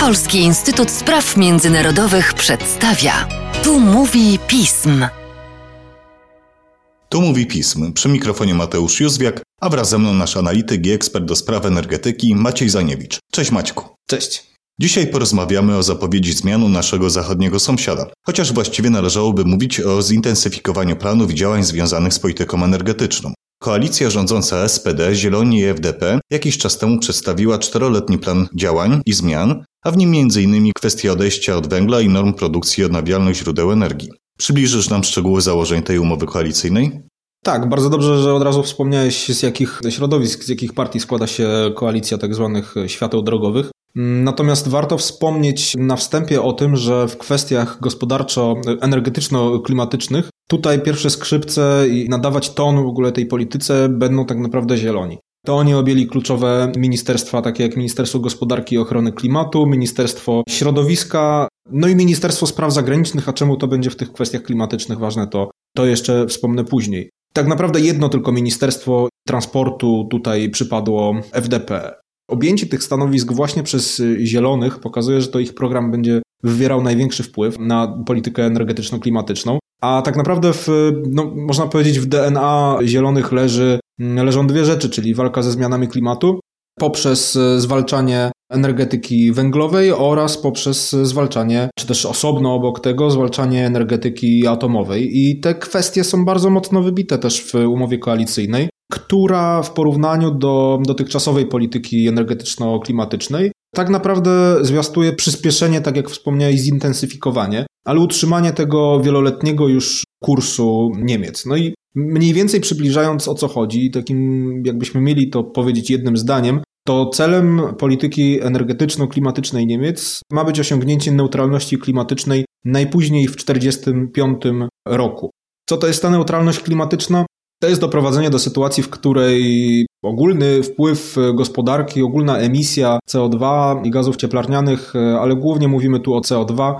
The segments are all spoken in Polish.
Polski Instytut Spraw Międzynarodowych przedstawia. Tu mówi pism. Tu mówi pism. Przy mikrofonie Mateusz Józwiak, a wraz ze mną nasz analityk i ekspert do spraw energetyki Maciej Zaniewicz. Cześć Maćku. Cześć. Dzisiaj porozmawiamy o zapowiedzi zmian u naszego zachodniego sąsiada. Chociaż właściwie należałoby mówić o zintensyfikowaniu planów i działań związanych z polityką energetyczną. Koalicja rządząca SPD, Zieloni i FDP jakiś czas temu przedstawiła czteroletni plan działań i zmian, a w nim m.in. kwestia odejścia od węgla i norm produkcji odnawialnych źródeł energii. Przybliżysz nam szczegóły założeń tej umowy koalicyjnej? Tak, bardzo dobrze, że od razu wspomniałeś, z jakich środowisk, z jakich partii składa się koalicja tak zwanych świateł drogowych. Natomiast warto wspomnieć na wstępie o tym, że w kwestiach gospodarczo-energetyczno-klimatycznych tutaj pierwsze skrzypce i nadawać ton w ogóle tej polityce będą tak naprawdę zieloni. To oni objęli kluczowe ministerstwa, takie jak Ministerstwo Gospodarki i Ochrony Klimatu, Ministerstwo Środowiska, no i Ministerstwo Spraw Zagranicznych, a czemu to będzie w tych kwestiach klimatycznych ważne, to, to jeszcze wspomnę później. Tak naprawdę jedno tylko Ministerstwo Transportu tutaj przypadło FDP. Objęcie tych stanowisk właśnie przez Zielonych pokazuje, że to ich program będzie wywierał największy wpływ na politykę energetyczno-klimatyczną. A tak naprawdę, w, no, można powiedzieć, w DNA Zielonych leży, leżą dwie rzeczy, czyli walka ze zmianami klimatu poprzez zwalczanie energetyki węglowej oraz poprzez zwalczanie, czy też osobno obok tego, zwalczanie energetyki atomowej. I te kwestie są bardzo mocno wybite też w umowie koalicyjnej która w porównaniu do dotychczasowej polityki energetyczno-klimatycznej tak naprawdę zwiastuje przyspieszenie, tak jak wspomniałeś, zintensyfikowanie, ale utrzymanie tego wieloletniego już kursu Niemiec. No i mniej więcej przybliżając o co chodzi, takim jakbyśmy mieli to powiedzieć jednym zdaniem, to celem polityki energetyczno-klimatycznej Niemiec ma być osiągnięcie neutralności klimatycznej najpóźniej w 1945 roku. Co to jest ta neutralność klimatyczna? To jest doprowadzenie do sytuacji, w której ogólny wpływ gospodarki, ogólna emisja CO2 i gazów cieplarnianych, ale głównie mówimy tu o CO2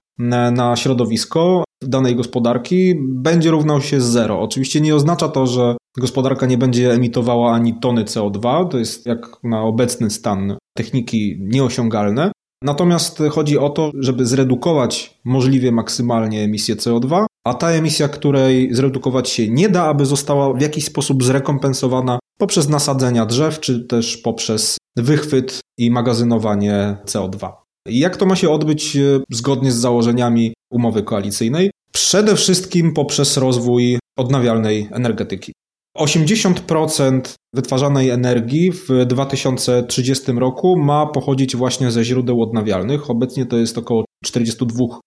na środowisko danej gospodarki będzie równał się zero. Oczywiście nie oznacza to, że gospodarka nie będzie emitowała ani tony CO2, to jest jak na obecny stan techniki nieosiągalne. Natomiast chodzi o to, żeby zredukować możliwie maksymalnie emisję CO2, a ta emisja, której zredukować się nie da, aby została w jakiś sposób zrekompensowana poprzez nasadzenia drzew, czy też poprzez wychwyt i magazynowanie CO2. I jak to ma się odbyć e, zgodnie z założeniami umowy koalicyjnej? Przede wszystkim poprzez rozwój odnawialnej energetyki. 80% wytwarzanej energii w 2030 roku ma pochodzić właśnie ze źródeł odnawialnych. Obecnie to jest około 42%,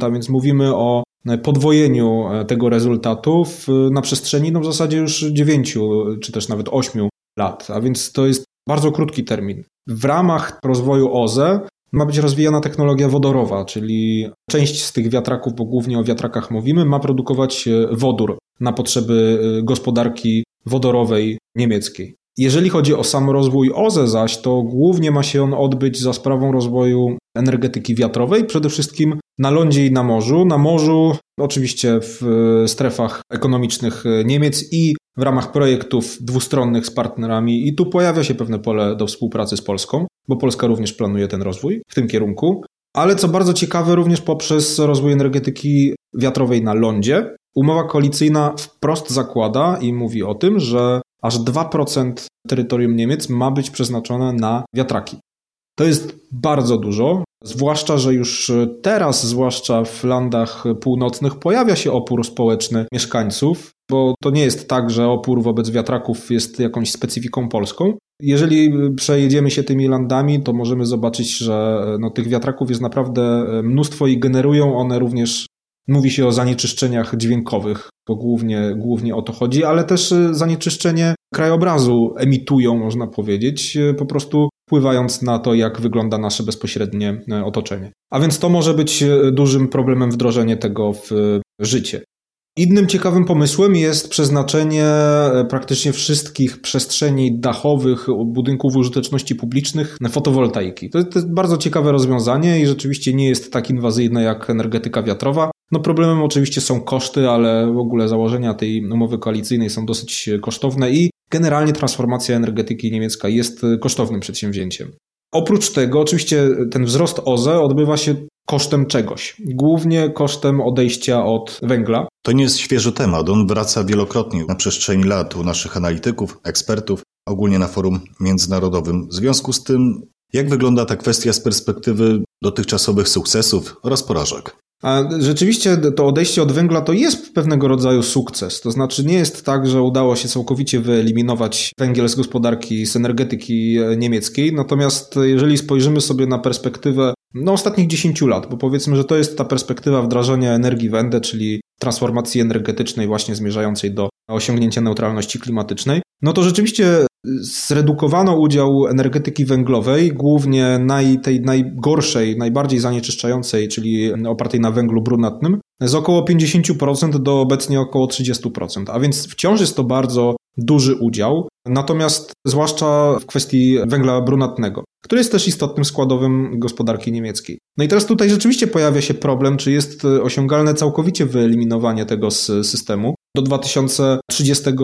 a więc mówimy o podwojeniu tego rezultatu w, na przestrzeni no w zasadzie już 9 czy też nawet 8 lat, a więc to jest bardzo krótki termin. W ramach rozwoju OZE ma być rozwijana technologia wodorowa, czyli część z tych wiatraków, bo głównie o wiatrakach mówimy, ma produkować wodór na potrzeby y, gospodarki wodorowej niemieckiej. Jeżeli chodzi o sam rozwój OZE zaś, to głównie ma się on odbyć za sprawą rozwoju energetyki wiatrowej, przede wszystkim na lądzie i na morzu. Na morzu, oczywiście w y, strefach ekonomicznych Niemiec i w ramach projektów dwustronnych z partnerami, i tu pojawia się pewne pole do współpracy z Polską, bo Polska również planuje ten rozwój w tym kierunku. Ale co bardzo ciekawe, również poprzez rozwój energetyki wiatrowej na lądzie, Umowa koalicyjna wprost zakłada i mówi o tym, że aż 2% terytorium Niemiec ma być przeznaczone na wiatraki. To jest bardzo dużo, zwłaszcza, że już teraz, zwłaszcza w landach północnych, pojawia się opór społeczny mieszkańców, bo to nie jest tak, że opór wobec wiatraków jest jakąś specyfiką polską. Jeżeli przejedziemy się tymi landami, to możemy zobaczyć, że no, tych wiatraków jest naprawdę mnóstwo i generują one również Mówi się o zanieczyszczeniach dźwiękowych, bo głównie, głównie o to chodzi, ale też zanieczyszczenie krajobrazu emitują, można powiedzieć, po prostu wpływając na to, jak wygląda nasze bezpośrednie y, otoczenie. A więc to może być dużym problemem wdrożenie tego w życie. Innym ciekawym pomysłem jest przeznaczenie e, praktycznie wszystkich przestrzeni dachowych budynków użyteczności publicznych na fotowoltaiki. To jest bardzo ciekawe rozwiązanie i rzeczywiście nie jest tak inwazyjne jak energetyka wiatrowa. No problemem oczywiście są koszty, ale w ogóle założenia tej umowy koalicyjnej są dosyć kosztowne i generalnie transformacja energetyki niemiecka jest kosztownym przedsięwzięciem. Oprócz tego, oczywiście, ten wzrost OZE odbywa się kosztem czegoś, głównie kosztem odejścia od węgla. To nie jest świeży temat, on wraca wielokrotnie na przestrzeni lat u naszych analityków, ekspertów, ogólnie na forum międzynarodowym. W związku z tym, jak wygląda ta kwestia z perspektywy dotychczasowych sukcesów oraz porażek? A rzeczywiście to odejście od węgla to jest pewnego rodzaju sukces. To znaczy nie jest tak, że udało się całkowicie wyeliminować węgiel z gospodarki, z energetyki niemieckiej. Natomiast jeżeli spojrzymy sobie na perspektywę no, ostatnich 10 lat, bo powiedzmy, że to jest ta perspektywa wdrażania energii Wende, czyli transformacji energetycznej właśnie zmierzającej do osiągnięcia neutralności klimatycznej, no to rzeczywiście zredukowano udział energetyki węglowej, głównie naj, tej najgorszej, najbardziej zanieczyszczającej, czyli opartej na węglu brunatnym, z około 50% do obecnie około 30%, a więc wciąż jest to bardzo duży udział, natomiast zwłaszcza w kwestii węgla brunatnego, który jest też istotnym składowym gospodarki niemieckiej. No i teraz tutaj rzeczywiście pojawia się problem, czy jest osiągalne całkowicie wyeliminowanie tego z systemu do 2030 e,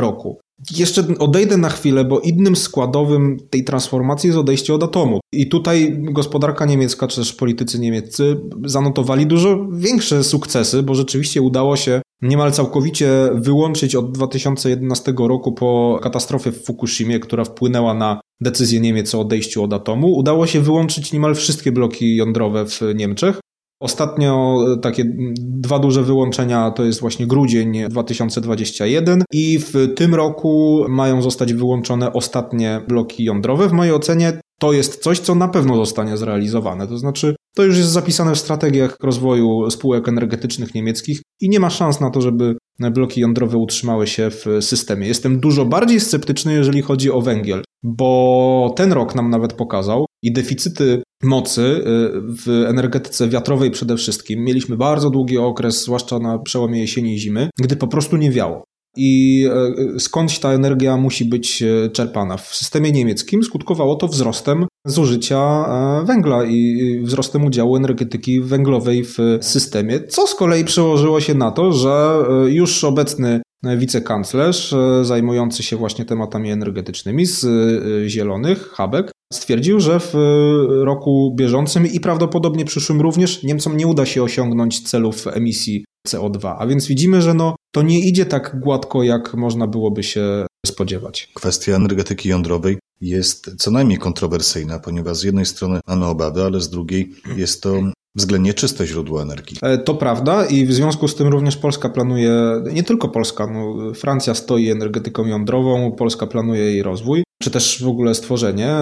roku. Jeszcze odejdę na chwilę, bo innym składowym tej transformacji jest odejście od atomu. I tutaj gospodarka niemiecka, czy też politycy niemieccy zanotowali dużo większe sukcesy, bo rzeczywiście udało się niemal całkowicie wyłączyć od 2011 roku po katastrofie w Fukushimie, która wpłynęła na decyzję Niemiec o odejściu od atomu. Udało się wyłączyć niemal wszystkie bloki jądrowe w Niemczech. Ostatnio e, takie dwa duże wyłączenia to jest właśnie grudzień 2021 i w tym roku mają zostać wyłączone ostatnie bloki jądrowe. W mojej ocenie to jest coś, co na pewno zostanie zrealizowane. To znaczy, to już jest zapisane w strategiach rozwoju spółek energetycznych niemieckich i nie ma szans na to, żeby bloki jądrowe utrzymały się w systemie. Jestem dużo bardziej sceptyczny, jeżeli chodzi o węgiel, bo ten rok nam nawet pokazał i deficyty mocy y, w energetyce wiatrowej przede wszystkim. Mieliśmy bardzo długi okres, zwłaszcza na przełomie jesieni i zimy, gdy po prostu nie wiało i e, skądś ta energia musi być e, czerpana. W systemie niemieckim skutkowało to wzrostem zużycia e, węgla i wzrostem udziału energetyki węglowej w systemie, co z kolei przełożyło się na to, że już obecny wicekanclerz zajmujący się właśnie tematami energetycznymi z Zielonych, Habeck, stwierdził, że w roku bieżącym i prawdopodobnie przyszłym również Niemcom nie uda się osiągnąć celów emisji CO2. A więc widzimy, że no, to nie idzie tak gładko, jak można byłoby się spodziewać. Kwestia energetyki jądrowej jest co najmniej kontrowersyjna, ponieważ z jednej strony mamy obawy, ale z drugiej jest to względnie czyste źródło energii. E, to prawda i w związku z tym również Polska planuje, nie tylko Polska, no, Francja stoi energetyką jądrową, Polska planuje jej rozwój, czy też w ogóle stworzenie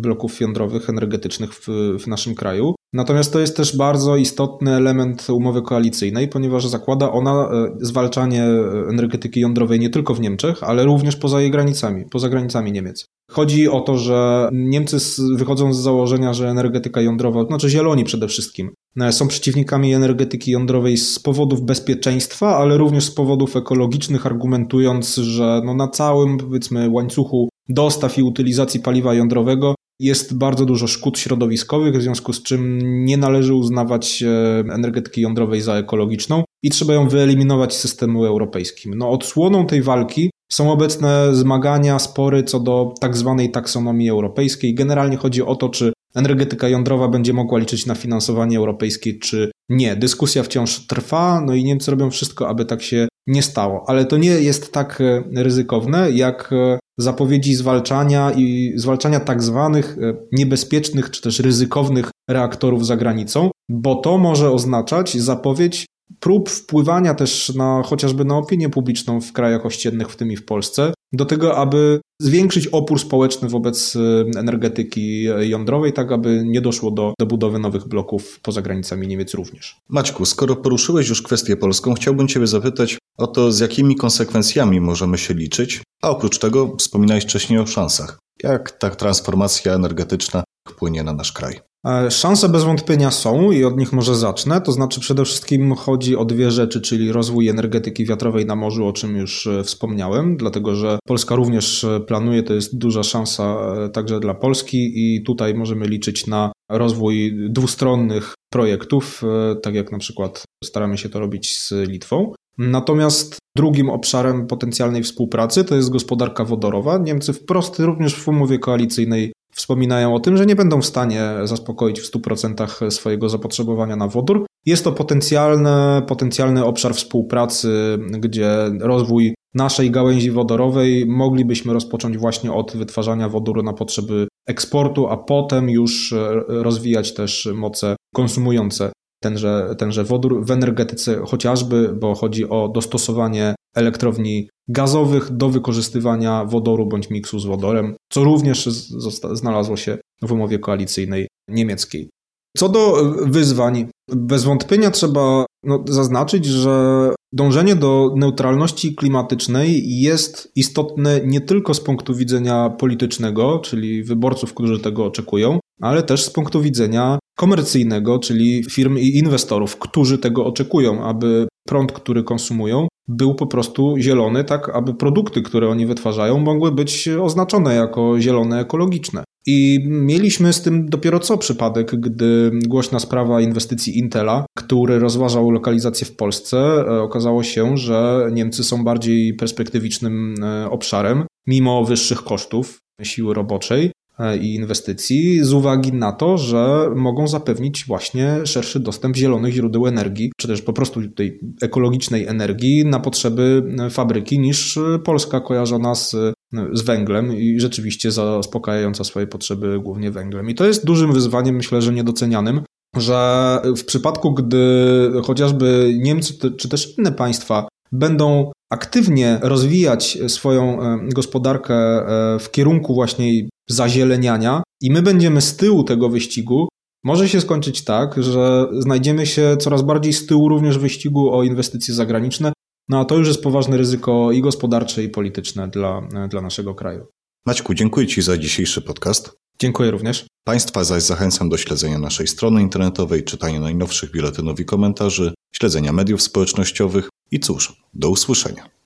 bloków jądrowych energetycznych w, w naszym kraju. Natomiast to jest też bardzo istotny element umowy koalicyjnej, ponieważ zakłada ona e, zwalczanie energetyki jądrowej nie tylko w Niemczech, ale również poza jej granicami, poza granicami Niemiec. Chodzi o to, że Niemcy wychodzą z założenia, że energetyka jądrowa, znaczy zieloni przede wszystkim, e, są przeciwnikami energetyki jądrowej z powodów bezpieczeństwa, ale również z powodów ekologicznych, argumentując, że no na całym powiedzmy łańcuchu dostaw i utylizacji paliwa jądrowego jest bardzo dużo szkód środowiskowych, w związku z czym nie należy uznawać e, energetyki jądrowej za ekologiczną i trzeba ją wyeliminować z systemu europejskim. No, odsłoną tej walki są obecne zmagania, spory co do tak zwanej taksonomii europejskiej. Generalnie chodzi o to, czy energetyka jądrowa będzie mogła liczyć na finansowanie europejskie, czy nie. Dyskusja wciąż trwa, no i Niemcy robią wszystko, aby tak się nie stało. Ale to nie jest tak e, ryzykowne, jak e, zapowiedzi zwalczania i zwalczania tak zwanych e, niebezpiecznych czy też ryzykownych reaktorów za granicą, bo to może oznaczać zapowiedź prób wpływania też na chociażby na opinię publiczną w krajach ościennych, w tym i w Polsce, do tego, aby zwiększyć opór społeczny wobec e, energetyki jądrowej, tak aby nie doszło do, do budowy nowych bloków poza granicami Niemiec również. Maćku, skoro poruszyłeś już kwestię polską, chciałbym Ciebie zapytać o to, z jakimi konsekwencjami możemy się liczyć, a oprócz tego wspominałeś wcześniej o szansach. Jak ta transformacja energetyczna wpłynie na nasz kraj? E, szanse bez wątpienia są i od nich może zacznę. To znaczy przede wszystkim chodzi o dwie rzeczy, czyli rozwój energetyki wiatrowej na morzu, o czym już e, wspomniałem, dlatego że Polska również e, planuje, to jest duża szansa także dla Polski i tutaj możemy liczyć na rozwój dwustronnych projektów, tak jak na przykład staramy się to robić z Litwą. Natomiast drugim obszarem potencjalnej współpracy to jest gospodarka wodorowa. Niemcy wprost również w umowie koalicyjnej wspominają o tym, że nie będą w stanie zaspokoić w 100% swojego zapotrzebowania na wodór. Jest to potencjalny, potencjalny obszar współpracy, gdzie rozwój naszej gałęzi wodorowej moglibyśmy rozpocząć właśnie od wytwarzania wodoru na potrzeby eksportu, a potem już rozwijać też moce konsumujące tenże, tenże wodór w energetyce chociażby, bo chodzi o dostosowanie elektrowni gazowych do wykorzystywania wodoru bądź miksu z wodorem, co również znalazło się w umowie koalicyjnej niemieckiej. Co do wyzwań, bez wątpienia trzeba no, zaznaczyć, że dążenie do neutralności klimatycznej jest istotne nie tylko z punktu widzenia politycznego, czyli wyborców, którzy tego oczekują, ale też z punktu widzenia komercyjnego, czyli firm i inwestorów, którzy tego oczekują, aby prąd, który konsumują, był po prostu zielony, tak aby produkty, które oni wytwarzają, mogły być oznaczone jako zielone, ekologiczne. I mieliśmy z tym dopiero co przypadek, gdy głośna sprawa inwestycji Intela, który rozważał lokalizację w Polsce, e, okazało się, że Niemcy są bardziej perspektywicznym e, obszarem, mimo wyższych kosztów siły roboczej i inwestycji z uwagi na to, że mogą zapewnić właśnie szerszy dostęp zielonych źródeł energii, czy też po prostu tej ekologicznej energii na potrzeby e, fabryki niż Polska kojarzona z, e, z węglem i rzeczywiście zaspokajająca swoje potrzeby głównie węglem. I to jest dużym wyzwaniem, myślę, że niedocenianym, że w przypadku, gdy chociażby Niemcy czy też inne państwa będą aktywnie rozwijać swoją gospodarkę w kierunku właśnie zazieleniania i my będziemy z tyłu tego wyścigu, może się skończyć tak, że znajdziemy się coraz bardziej z tyłu również w wyścigu o inwestycje zagraniczne, no a to już jest poważne ryzyko i gospodarcze, i polityczne dla, dla naszego kraju. Maćku, dziękuję Ci za dzisiejszy podcast. Dziękuję również. Państwa zaś zachęcam do śledzenia naszej strony internetowej, czytania najnowszych biuletynów i komentarzy, śledzenia mediów społecznościowych i cóż, do usłyszenia.